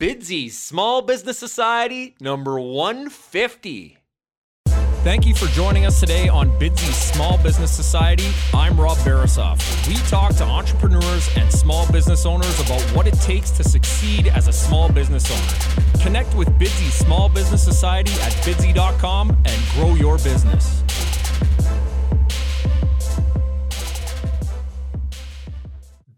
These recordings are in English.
Bidsy Small Business Society number 150. Thank you for joining us today on Bidsy Small Business Society. I'm Rob Barasoff. We talk to entrepreneurs and small business owners about what it takes to succeed as a small business owner. Connect with Bidsy Small Business Society at bidsy.com and grow your business.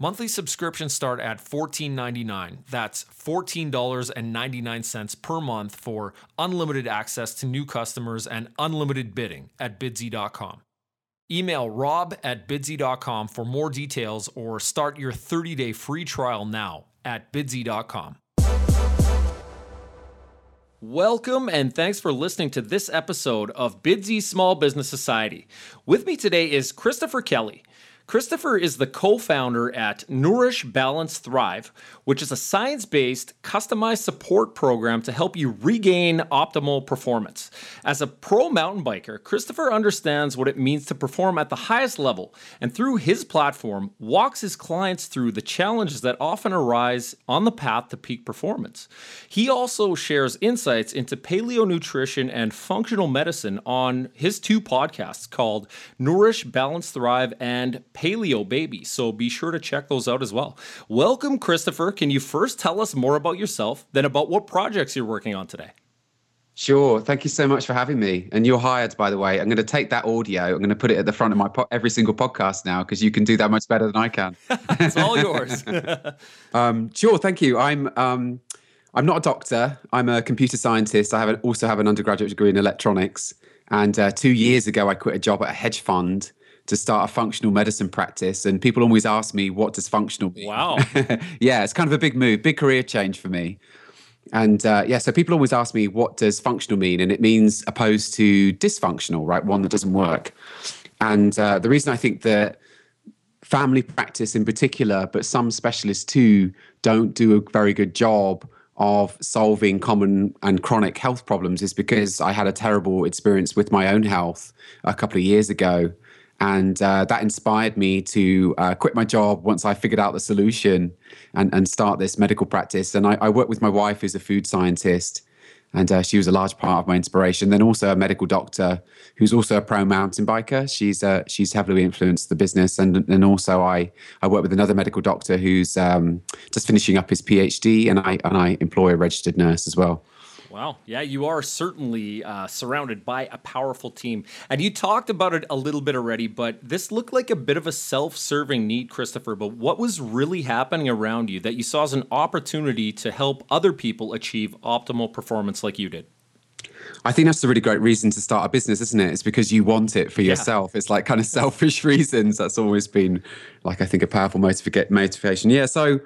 Monthly subscriptions start at $14.99. That's $14.99 per month for unlimited access to new customers and unlimited bidding at bidsy.com. Email rob at bidsy.com for more details or start your 30 day free trial now at bidsy.com. Welcome and thanks for listening to this episode of Bidsy Small Business Society. With me today is Christopher Kelly. Christopher is the co founder at Nourish Balance Thrive, which is a science based, customized support program to help you regain optimal performance. As a pro mountain biker, Christopher understands what it means to perform at the highest level, and through his platform, walks his clients through the challenges that often arise on the path to peak performance. He also shares insights into paleo nutrition and functional medicine on his two podcasts called Nourish Balance Thrive and Paleo Baby, so be sure to check those out as well. Welcome, Christopher. Can you first tell us more about yourself, then about what projects you're working on today? Sure. Thank you so much for having me. And you're hired, by the way. I'm going to take that audio. I'm going to put it at the front of my po- every single podcast now because you can do that much better than I can. it's all yours. um, sure. Thank you. I'm um, I'm not a doctor. I'm a computer scientist. I have an, also have an undergraduate degree in electronics. And uh, two years ago, I quit a job at a hedge fund to start a functional medicine practice. And people always ask me, what does functional mean? Wow. yeah, it's kind of a big move, big career change for me. And uh, yeah, so people always ask me, what does functional mean? And it means opposed to dysfunctional, right? One that doesn't work. And uh, the reason I think that family practice in particular, but some specialists too, don't do a very good job of solving common and chronic health problems is because I had a terrible experience with my own health a couple of years ago. And uh, that inspired me to uh, quit my job once I figured out the solution and, and start this medical practice. And I, I work with my wife, who's a food scientist, and uh, she was a large part of my inspiration. Then also a medical doctor who's also a pro mountain biker. She's uh, she's heavily influenced the business, and and also I I work with another medical doctor who's um, just finishing up his PhD, and I and I employ a registered nurse as well. Wow. Yeah, you are certainly uh, surrounded by a powerful team. And you talked about it a little bit already, but this looked like a bit of a self serving need, Christopher. But what was really happening around you that you saw as an opportunity to help other people achieve optimal performance like you did? I think that's a really great reason to start a business, isn't it? It's because you want it for yeah. yourself. It's like kind of selfish reasons. That's always been, like, I think a powerful motiv- motivation. Yeah. So,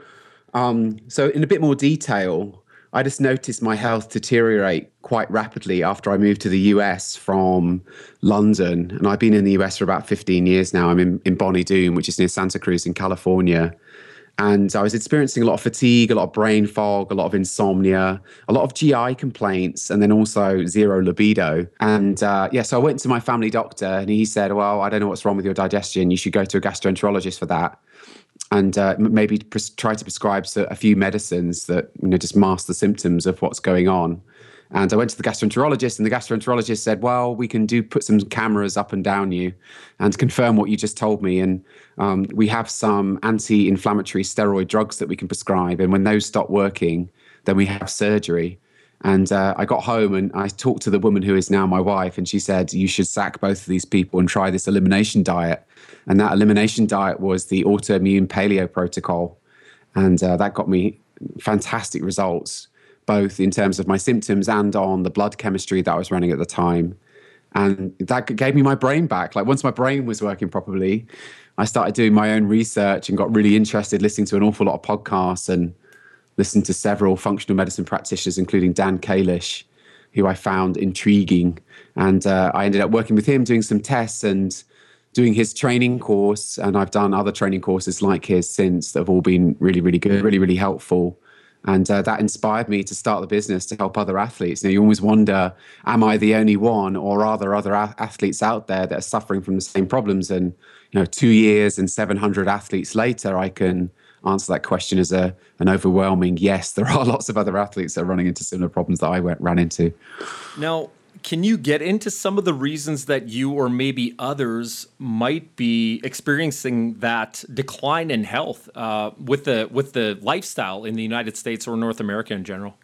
um, so in a bit more detail, I just noticed my health deteriorate quite rapidly after I moved to the US from London. And I've been in the US for about 15 years now. I'm in, in Bonny Doon, which is near Santa Cruz in California. And I was experiencing a lot of fatigue, a lot of brain fog, a lot of insomnia, a lot of GI complaints, and then also zero libido. And uh, yeah, so I went to my family doctor and he said, Well, I don't know what's wrong with your digestion. You should go to a gastroenterologist for that and uh, maybe pres- try to prescribe a few medicines that you know just mask the symptoms of what's going on. And I went to the gastroenterologist, and the gastroenterologist said, "Well, we can do put some cameras up and down you, and confirm what you just told me. And um, we have some anti-inflammatory steroid drugs that we can prescribe. And when those stop working, then we have surgery." And uh, I got home and I talked to the woman who is now my wife, and she said, You should sack both of these people and try this elimination diet. And that elimination diet was the autoimmune paleo protocol. And uh, that got me fantastic results, both in terms of my symptoms and on the blood chemistry that I was running at the time. And that gave me my brain back. Like once my brain was working properly, I started doing my own research and got really interested, listening to an awful lot of podcasts and listened to several functional medicine practitioners, including Dan Kalish, who I found intriguing. And uh, I ended up working with him, doing some tests and doing his training course. And I've done other training courses like his since that have all been really, really good, really, really helpful. And uh, that inspired me to start the business to help other athletes. You you always wonder, am I the only one, or are there other a- athletes out there that are suffering from the same problems? And you know, two years and 700 athletes later, I can answer that question as a an overwhelming yes. There are lots of other athletes that are running into similar problems that I went, ran into. Now, can you get into some of the reasons that you or maybe others might be experiencing that decline in health uh, with the with the lifestyle in the United States or North America in general?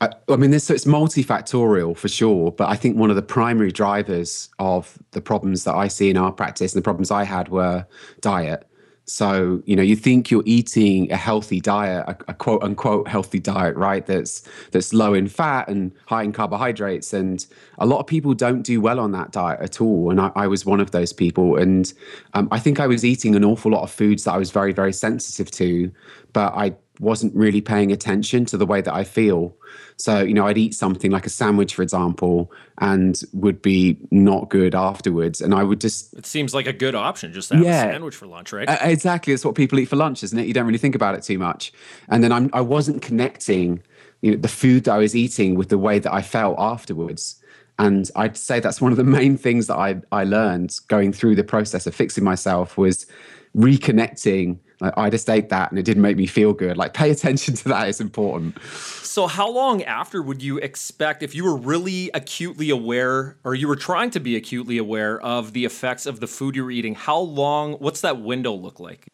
I, I mean, this, so it's multifactorial for sure, but I think one of the primary drivers of the problems that I see in our practice and the problems I had were diet. So, you know, you think you're eating a healthy diet, a, a, quote unquote healthy diet, right? That's that's low in fat and high in carbohydrates. And a lot of people don't do well on that diet at all. And I, I was one of those people. And um, I think I was eating an awful lot of foods that I was very, very sensitive to, but I wasn't really paying attention to the way that I feel. So, you know, I'd eat something like a sandwich, for example, and would be not good afterwards. And I would just. It seems like a good option just to have yeah, a sandwich for lunch, right? Uh, exactly. It's what people eat for lunch, isn't it? You don't really think about it too much. And then I'm, I wasn't connecting you know, the food that I was eating with the way that I felt afterwards. And I'd say that's one of the main things that I, I learned going through the process of fixing myself was reconnecting I just ate that and it didn't make me feel good. Like, pay attention to that. It's important. So, how long after would you expect, if you were really acutely aware or you were trying to be acutely aware of the effects of the food you're eating, how long, what's that window look like?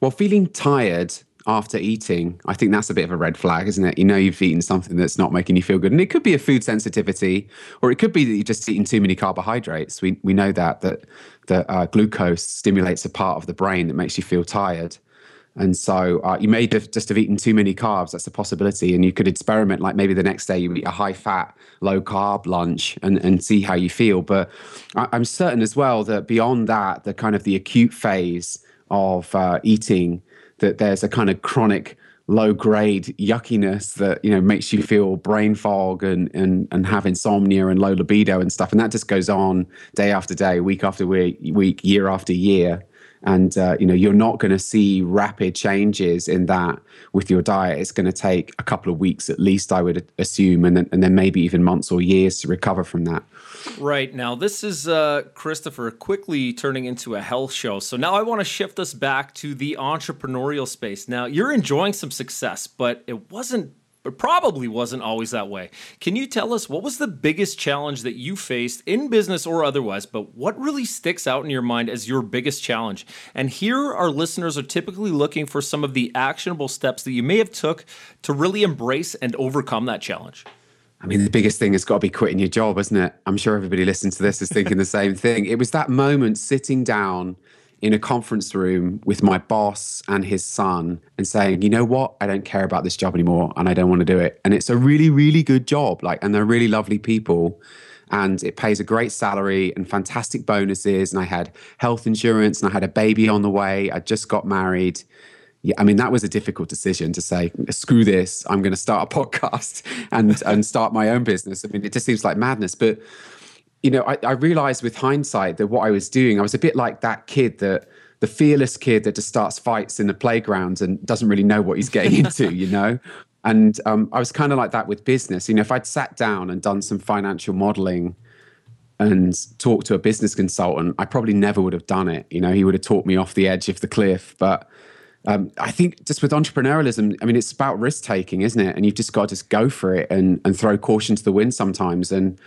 Well, feeling tired after eating, I think that's a bit of a red flag, isn't it? You know, you've eaten something that's not making you feel good, and it could be a food sensitivity, or it could be that you're just eating too many carbohydrates. We we know that that that uh, glucose stimulates a part of the brain that makes you feel tired. And so uh, you may have just have eaten too many carbs. That's a possibility. And you could experiment, like maybe the next day you eat a high fat, low carb lunch and, and see how you feel. But I, am certain as well that beyond that, the kind of the acute phase of uh, eating, that there's a kind of chronic low grade yuckiness that you know makes you feel brain fog and and and have insomnia and low libido and stuff. And that just goes on day after day week after week week year after year and uh, you know you're not going to see rapid changes in that with your diet. It's going to take a couple of weeks at least i would assume and then, and then maybe even months or years to recover from that. Right. Now this is uh, christopher quickly turning into a health show. So now i want to shift us back to the entrepreneurial space. Now you're enjoying some success but it wasn't but probably wasn't always that way. Can you tell us what was the biggest challenge that you faced in business or otherwise, but what really sticks out in your mind as your biggest challenge? And here our listeners are typically looking for some of the actionable steps that you may have took to really embrace and overcome that challenge. I mean, the biggest thing has got to be quitting your job, isn't it? I'm sure everybody listening to this is thinking the same thing. It was that moment sitting down in a conference room with my boss and his son and saying, you know what, I don't care about this job anymore and I don't want to do it. And it's a really, really good job. Like, and they're really lovely people. And it pays a great salary and fantastic bonuses. And I had health insurance and I had a baby on the way. I just got married. Yeah, I mean that was a difficult decision to say, screw this, I'm going to start a podcast and and start my own business. I mean, it just seems like madness, but you know, I, I realized with hindsight that what I was doing, I was a bit like that kid that the fearless kid that just starts fights in the playground and doesn't really know what he's getting into, you know? And um, I was kind of like that with business. You know, if I'd sat down and done some financial modeling and talked to a business consultant, I probably never would have done it. You know, he would have talked me off the edge of the cliff. But um, I think just with entrepreneurialism, I mean, it's about risk taking, isn't it? And you've just got to just go for it and, and throw caution to the wind sometimes. And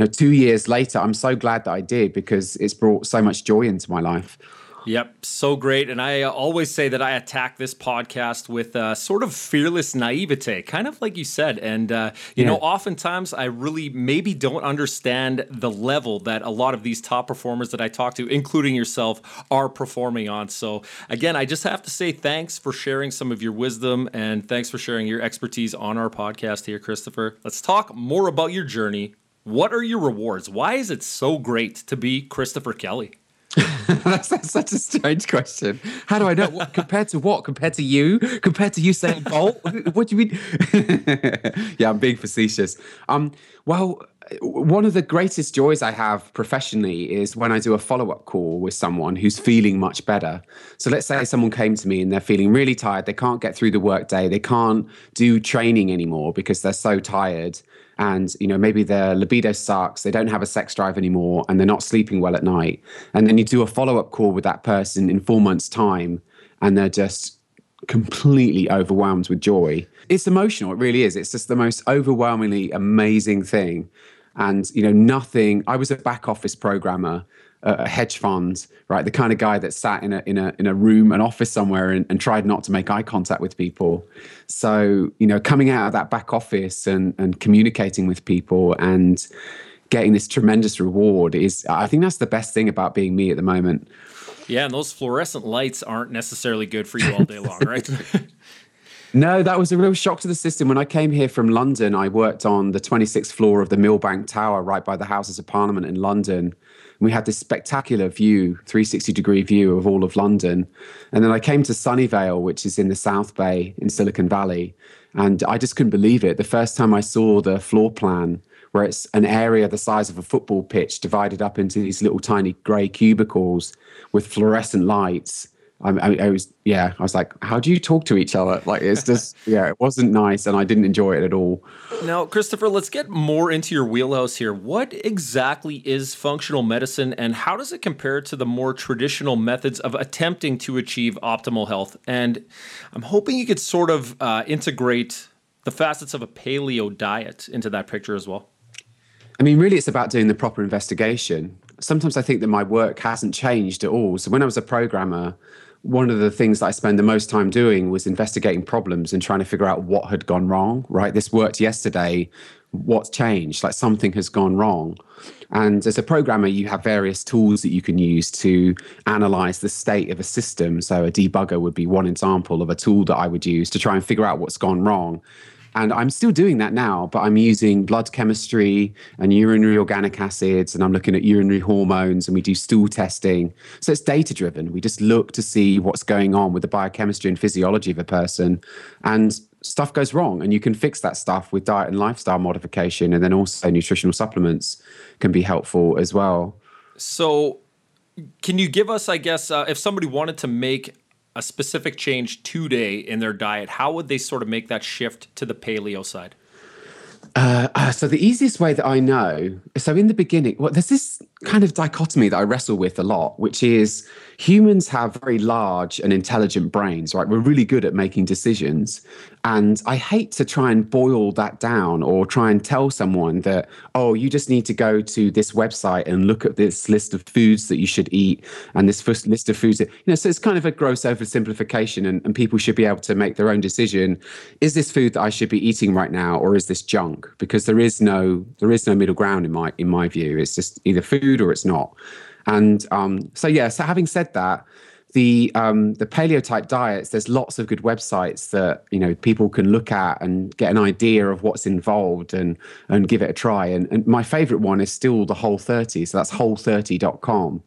know, two years later, I'm so glad that I did because it's brought so much joy into my life. Yep, so great. And I uh, always say that I attack this podcast with uh, sort of fearless naivete, kind of like you said. And, uh, you yeah. know, oftentimes I really maybe don't understand the level that a lot of these top performers that I talk to, including yourself, are performing on. So, again, I just have to say thanks for sharing some of your wisdom and thanks for sharing your expertise on our podcast here, Christopher. Let's talk more about your journey. What are your rewards? Why is it so great to be Christopher Kelly? that's, that's, such a strange question. How do I know? What, compared to what? Compared to you? Compared to Usain Bolt? what do you mean? yeah, I'm being facetious. Um, well, one of the greatest joys I have professionally is when I do a follow up call with someone who's feeling much better. So let's say someone came to me and they're feeling really tired. They can't get through the workday. They can't do training anymore because they're so tired and you know maybe their libido sucks they don't have a sex drive anymore and they're not sleeping well at night. And then you do a follow-up call with that person in four months time and they're just completely overwhelmed with joy. It's emotional it really is. It's just the most overwhelmingly amazing thing. And you know nothing i was a back office programmer a hedge fund, right? The kind of guy that sat in a in a in a room, an office somewhere, and, and tried not to make eye contact with people. So you know, coming out of that back office and and communicating with people and getting this tremendous reward is, I think that's the best thing about being me at the moment. Yeah, and those fluorescent lights aren't necessarily good for you all day long, right? No, that was a real shock to the system. When I came here from London, I worked on the 26th floor of the Millbank Tower, right by the Houses of Parliament in London we had this spectacular view, 360 degree view of all of London. And then I came to Sunnyvale, which is in the South Bay in Silicon Valley. And I just couldn't believe it. The first time I saw the floor plan, where it's an area the size of a football pitch divided up into these little tiny grey cubicles with fluorescent lights. I, I, I, was, yeah, I was like, how do you talk to each other? Like, it's just, yeah, it wasn't nice and I didn't enjoy it at all. Now, Christopher, let's get more into your wheelhouse here. What exactly is functional medicine and how does it compare to the more traditional methods of attempting to achieve optimal health? And I'm hoping you could sort of uh, integrate the facets of a paleo diet into that picture as well. I mean, really, it's about doing the proper investigation. Sometimes I think that my work hasn't changed at all. So when I was a programmer, one of the things that I spend the most time doing was investigating problems and trying to figure out what had gone wrong, right? This worked yesterday. What's changed? Like something has gone wrong. And as a programmer, you have various tools that you can use to analyze the state of a system. So a debugger would be one example of a tool that I would use to try and figure out what's gone wrong and I'm still doing that now, but I'm using blood chemistry and urinary organic acids, and I'm looking at urinary hormones, and we do stool testing. So it's data driven. We just look to see what's going on with the biochemistry and physiology of a person. And stuff goes wrong, and you can fix that stuff with diet and lifestyle modification. And then also nutritional supplements can be helpful as well. So, can you give us, I guess, uh, if somebody wanted to make a specific change today in their diet, how would they sort of make that shift to the paleo side? Uh, uh, so the easiest way that I know, so in the beginning, well, there's this kind of dichotomy that I wrestle with a lot, which is humans have very large and intelligent brains, right? We're really good at making decisions. And I hate to try and boil that down or try and tell someone that, oh, you just need to go to this website and look at this list of foods that you should eat and this first list of foods that, you know, so it's kind of a gross oversimplification and, and people should be able to make their own decision. Is this food that I should be eating right now or is this junk? Because there is no there is no middle ground in my in my view. It's just either food or it's not. And um, so yeah, so having said that, the um, the paleo type diets, there's lots of good websites that you know people can look at and get an idea of what's involved and and give it a try. And, and my favorite one is still the Whole 30. So that's whole30.com.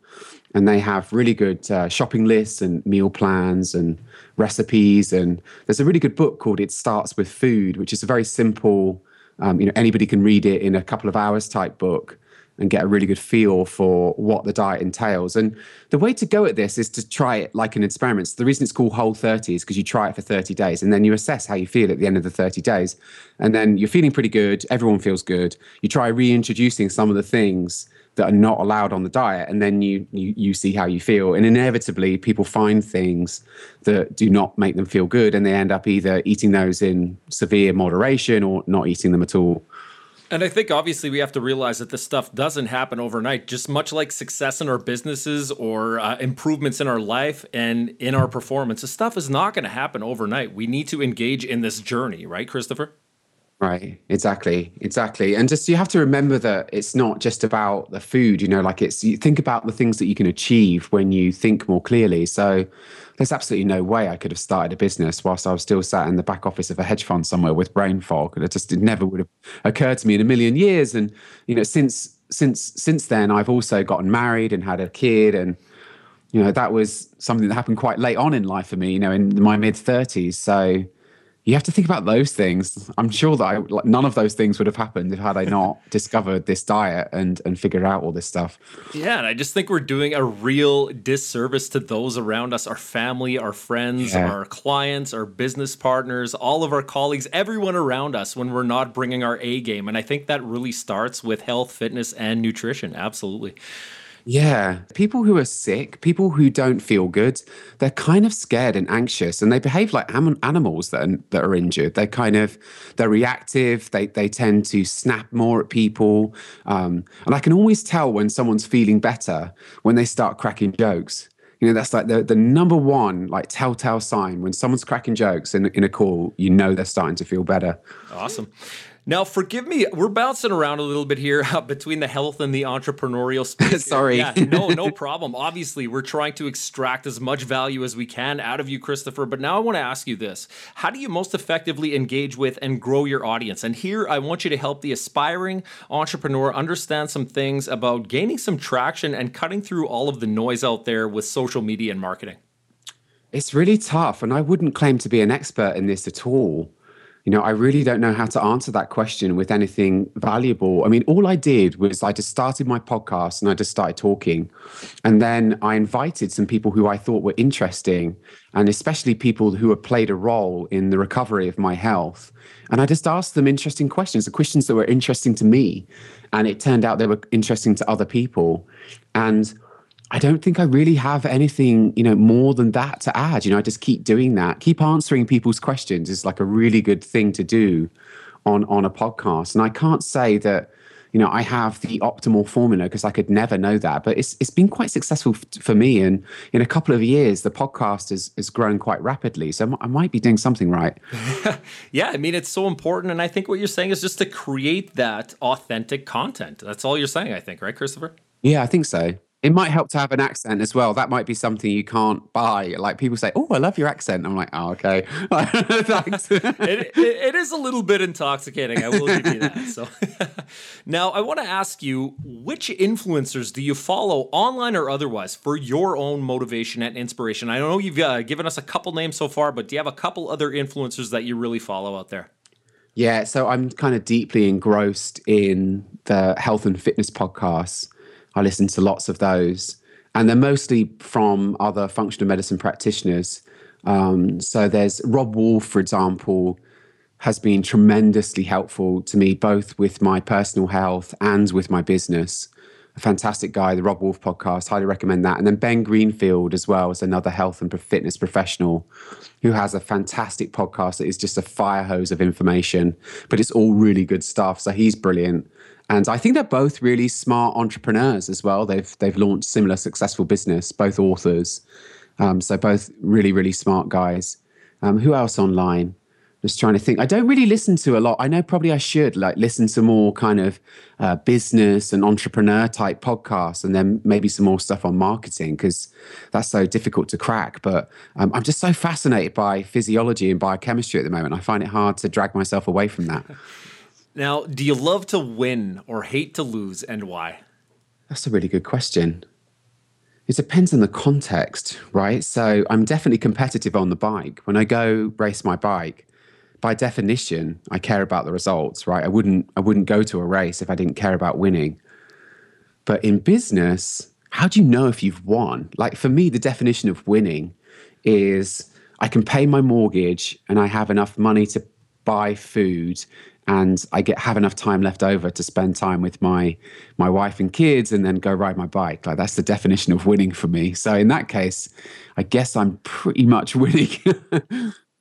And they have really good uh, shopping lists and meal plans and recipes. And there's a really good book called It Starts with Food, which is a very simple, um, you know, anybody can read it in a couple of hours type book and get a really good feel for what the diet entails. And the way to go at this is to try it like an experiment. So the reason it's called Whole 30 is because you try it for 30 days and then you assess how you feel at the end of the 30 days. And then you're feeling pretty good, everyone feels good. You try reintroducing some of the things that are not allowed on the diet and then you, you you see how you feel and inevitably people find things that do not make them feel good and they end up either eating those in severe moderation or not eating them at all And I think obviously we have to realize that this stuff doesn't happen overnight. Just much like success in our businesses or uh, improvements in our life and in our performance, this stuff is not going to happen overnight. We need to engage in this journey, right, Christopher? Right, exactly, exactly. And just you have to remember that it's not just about the food, you know, like it's you think about the things that you can achieve when you think more clearly. So there's absolutely no way I could have started a business whilst I was still sat in the back office of a hedge fund somewhere with brain fog. It just it never would have occurred to me in a million years. And you know, since since since then, I've also gotten married and had a kid, and you know, that was something that happened quite late on in life for me. You know, in my mid thirties. So you have to think about those things. I'm sure that I, like, none of those things would have happened if had I not discovered this diet and and figured out all this stuff. Yeah, and I just think we're doing a real disservice to those around us, our family, our friends, yeah. our clients, our business partners, all of our colleagues, everyone around us when we're not bringing our A game. And I think that really starts with health, fitness, and nutrition. Absolutely. Yeah. People who are sick, people who don't feel good, they're kind of scared and anxious and they behave like am- animals that are, that are injured. They're kind of, they're reactive. They, they tend to snap more at people. Um, and I can always tell when someone's feeling better when they start cracking jokes. You know, that's like the, the number one like telltale sign when someone's cracking jokes in, in a call, you know they're starting to feel better. Awesome. Now, forgive me, we're bouncing around a little bit here uh, between the health and the entrepreneurial space. Sorry. Yeah, no, no problem. Obviously, we're trying to extract as much value as we can out of you, Christopher. But now I want to ask you this How do you most effectively engage with and grow your audience? And here I want you to help the aspiring entrepreneur understand some things about gaining some traction and cutting through all of the noise out there with social media and marketing. It's really tough. And I wouldn't claim to be an expert in this at all you know, I really don't know how to answer that question with anything valuable. I mean, all I did was I just started my podcast and I just started talking. And then I invited some people who I thought were interesting, and especially people who had played a role in the recovery of my health. And I just asked them interesting questions, the questions that were interesting to me. And it turned out they were interesting to other people. And I don't think I really have anything, you know, more than that to add. You know, I just keep doing that. Keep answering people's questions is like a really good thing to do on on a podcast. And I can't say that, you know, I have the optimal formula because I could never know that. But it's it's been quite successful f- for me. And in a couple of years, the podcast has has grown quite rapidly. So I might be doing something right. yeah, I mean, it's so important. And I think what you're saying is just to create that authentic content. That's all you're saying, I think, right, Christopher? Yeah, I think so. It might help to have an accent as well. That might be something you can't buy. Like people say, "Oh, I love your accent." I'm like, "Oh, okay, thanks." it, it, it is a little bit intoxicating. I will give you that. So, now I want to ask you, which influencers do you follow online or otherwise for your own motivation and inspiration? I know you've uh, given us a couple names so far, but do you have a couple other influencers that you really follow out there? Yeah, so I'm kind of deeply engrossed in the health and fitness podcasts. I listen to lots of those, and they're mostly from other functional medicine practitioners. Um, so there's Robb Wolf, for example, has been tremendously helpful to me both with my personal health and with my business. A fantastic guy, the Robb Wolf podcast, highly recommend that. And then Ben Greenfield as well is another health and fitness professional who has a fantastic podcast that is just a fire hose of information, but it's all really good stuff. So he's brilliant. And I think they're both really smart entrepreneurs as well. They've they've launched similar successful business, both authors. Um, so both really really smart guys. Um, who else online? Just trying to think. I don't really listen to a lot. I know probably I should like listen to more kind of uh, business and entrepreneur type podcasts, and then maybe some more stuff on marketing because that's so difficult to crack. But um, I'm just so fascinated by physiology and biochemistry at the moment. I find it hard to drag myself away from that. Now, do you love to win or hate to lose, and why? That's a really good question. It depends on the context, right? So I'm definitely competitive on the bike. When I go race my bike, by definition, I care about the results, right? I wouldn't I wouldn't go to a race if I didn't care about winning. But in business, how do you know if you've won? Like for me, the definition of winning is I can pay my mortgage and I have enough money to buy food and I get have enough time left over to spend time with my my wife and kids and then go ride my bike. Like that's the definition of winning for me. So in that case, I guess I'm pretty much winning.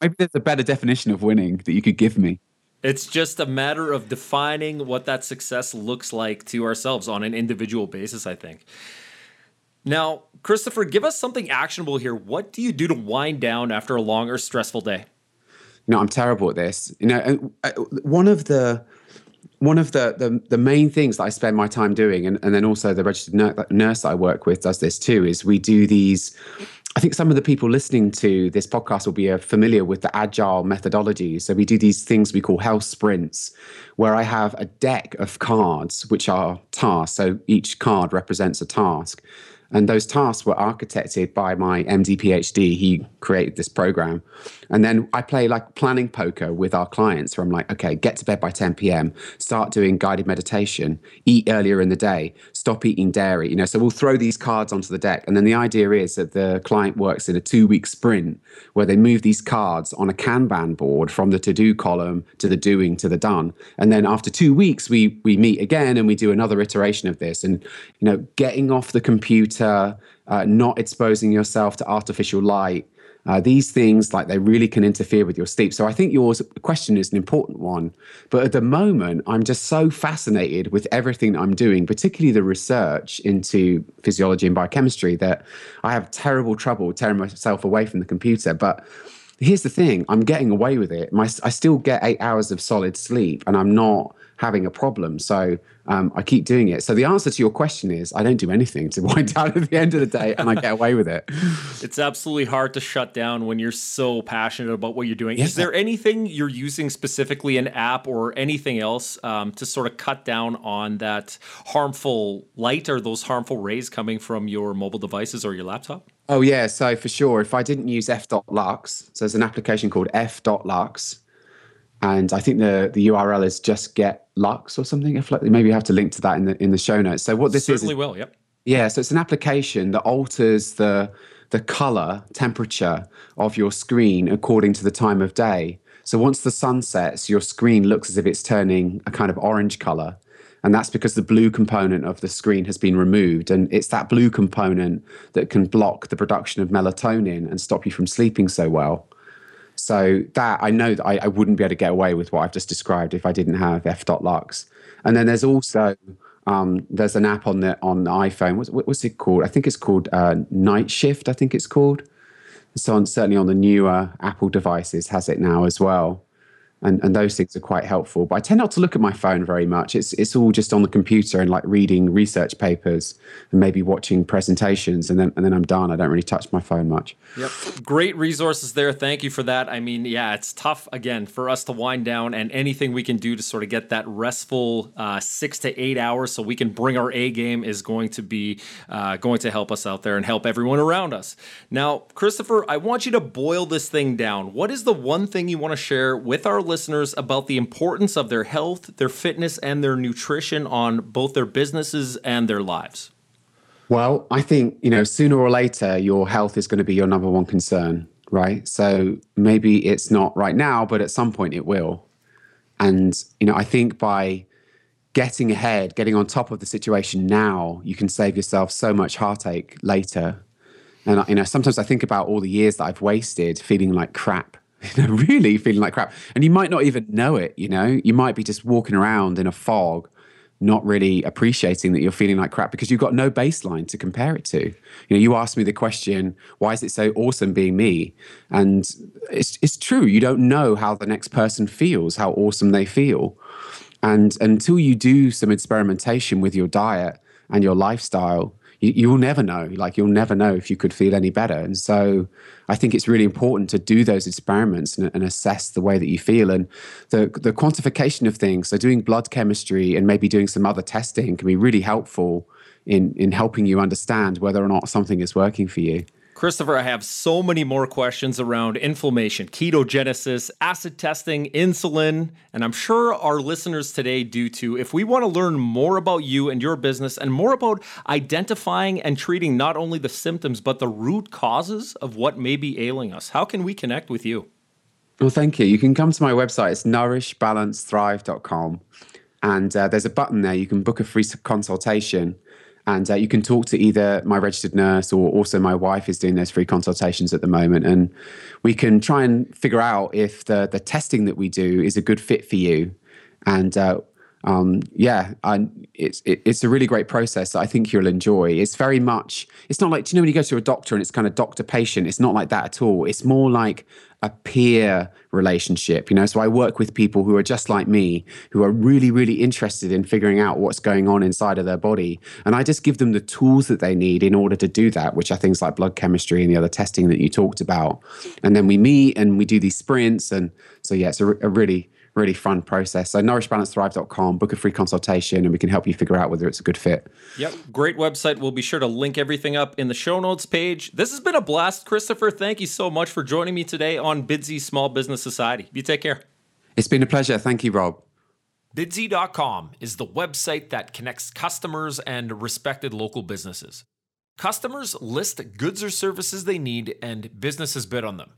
Maybe there's a better definition of winning that you could give me. It's just a matter of defining what that success looks like to ourselves on an individual basis, I think. Now, Christopher, give us something actionable here. What do you do to wind down after a long or stressful day? You know, I'm terrible at this. You know, uh, one of the one of the, the, the main things that I spend my time doing, and, and then also the registered nurse I work with does this too, is we do these. I think some of the people listening to this podcast will be uh, familiar with the agile methodology. So we do these things we call health sprints, where I have a deck of cards which are tasks. So each card represents a task. And those tasks were architected by my MD PhD. He created this program. And then I play like planning poker with our clients where I'm like, okay, get to bed by 10 p.m., start doing guided meditation, eat earlier in the day, stop eating dairy. You know, so we'll throw these cards onto the deck. And then the idea is that the client works in a two week sprint where they move these cards on a Kanban board from the to do column to the doing to the done. And then after two weeks, we we meet again and we do another iteration of this. And, you know, getting off the computer uh, not exposing yourself to artificial light. Uh, these things, like they really can interfere with your sleep. So I think your question is an important one. But at the moment, I'm just so fascinated with everything I'm doing, particularly the research into physiology and biochemistry, that I have terrible trouble tearing myself away from the computer. But here's the thing I'm getting away with it. My, I still get eight hours of solid sleep, and I'm not having a problem. So um, I keep doing it. So the answer to your question is I don't do anything to wind down at the end of the day and I get away with it. It's absolutely hard to shut down when you're so passionate about what you're doing. Is there anything you're using specifically, an app or anything else, um, to sort of cut down on that harmful light or those harmful rays coming from your mobile devices or your laptop? Oh, yeah. So for sure, if I didn't use f.lux, so there's an application called f.lux and I think the the URL is just get Lux or something. If like, maybe you have to link to that in the in the show notes. So what this is certainly is, will. Yep. Yeah, so it's an application that alters the the color temperature of your screen according to the time of day. So once the sun sets, your screen looks as if it's turning a kind of orange color. And that's because the blue component of the screen has been removed. And it's that blue component that can block the production of melatonin and stop you from sleeping so well. So that I know that I, I, wouldn't be able to get away with what I've just described if I didn't have f.lux. And then there's also um, there's an app on the on the iPhone. What's, what's it called? I think it's called uh, Night Shift. I think it's called. So on, certainly on the newer Apple devices has it now as well and, and those things are quite helpful. But I tend not to look at my phone very much. It's it's all just on the computer and like reading research papers and maybe watching presentations, and then and then I'm done. I don't really touch my phone much. Yep, great resources there. Thank you for that. I mean, yeah, it's tough again for us to wind down, and anything we can do to sort of get that restful uh, six to eight hours, so we can bring our A game, is going to be uh, going to help us out there and help everyone around us. Now, Christopher, I want you to boil this thing down. What is the one thing you want to share with our listeners about the importance of their health, their fitness, and their nutrition on both their businesses and their lives? Well, I think, you know, sooner or later, your health is going to be your number one concern, right? So maybe it's not right now, but at some point it will. And, you know, I think by getting ahead, getting on top of the situation now, you can save yourself so much heartache later. And, you know, sometimes I think about all the years that I've wasted feeling like crap you know, really feeling like crap. And you might not even know it, you know, you might be just walking around in a fog, not really appreciating that you're feeling like crap because you've got no baseline to compare it to. You know, you asked me the question, why is it so awesome being me? And it's, it's true. You don't know how the next person feels, how awesome they feel. And until you do some experimentation with your diet and your lifestyle, you, will never know. Like you'll never know if you could feel any better. And so I think it's really important to do those experiments and, and, assess the way that you feel and the the quantification of things. So doing blood chemistry and maybe doing some other testing can be really helpful in in helping you understand whether or not something is working for you. Christopher, I have so many more questions around inflammation, ketogenesis, acid testing, insulin, and I'm sure our listeners today do too. If we want to learn more about you and your business and more about identifying and treating not only the symptoms, but the root causes of what may be ailing us, how can we connect with you? Well, thank you. You can come to my website. It's nourishbalancethrive.com. And uh, there's a button there. You can book a free consultation And uh, you can talk to either my registered nurse or also my wife is doing those free consultations at the moment. And we can try and figure out if the, the testing that we do is a good fit for you. And uh, um, yeah, I, it's it, it's a really great process that I think you'll enjoy. It's very much. It's not like do you know when you go to a doctor and it's kind of doctor patient. It's not like that at all. It's more like a peer relationship. You know, so I work with people who are just like me, who are really really interested in figuring out what's going on inside of their body, and I just give them the tools that they need in order to do that, which are things like blood chemistry and the other testing that you talked about. And then we meet and we do these sprints, and so yeah, it's a, a really really fun process. So nourishbalancethrive.com, book a free consultation and we can help you figure out whether it's a good fit. Yep. Great website. We'll be sure to link everything up in the show notes page. This has been a blast, Christopher. Thank you so much for joining me today on Bidsy Small Business Society. You take care. It's been a pleasure. Thank you, Rob. Bidsy.com is the website that connects customers and respected local businesses. Customers list goods or services they need, and businesses bid on them.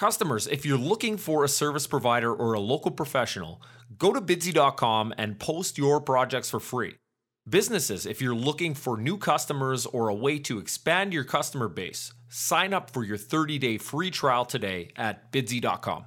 Customers, if you're looking for a service provider or a local professional, go to bidsy.com and post your projects for free. Businesses, if you're looking for new customers or a way to expand your customer base, sign up for your 30 day free trial today at bidsy.com.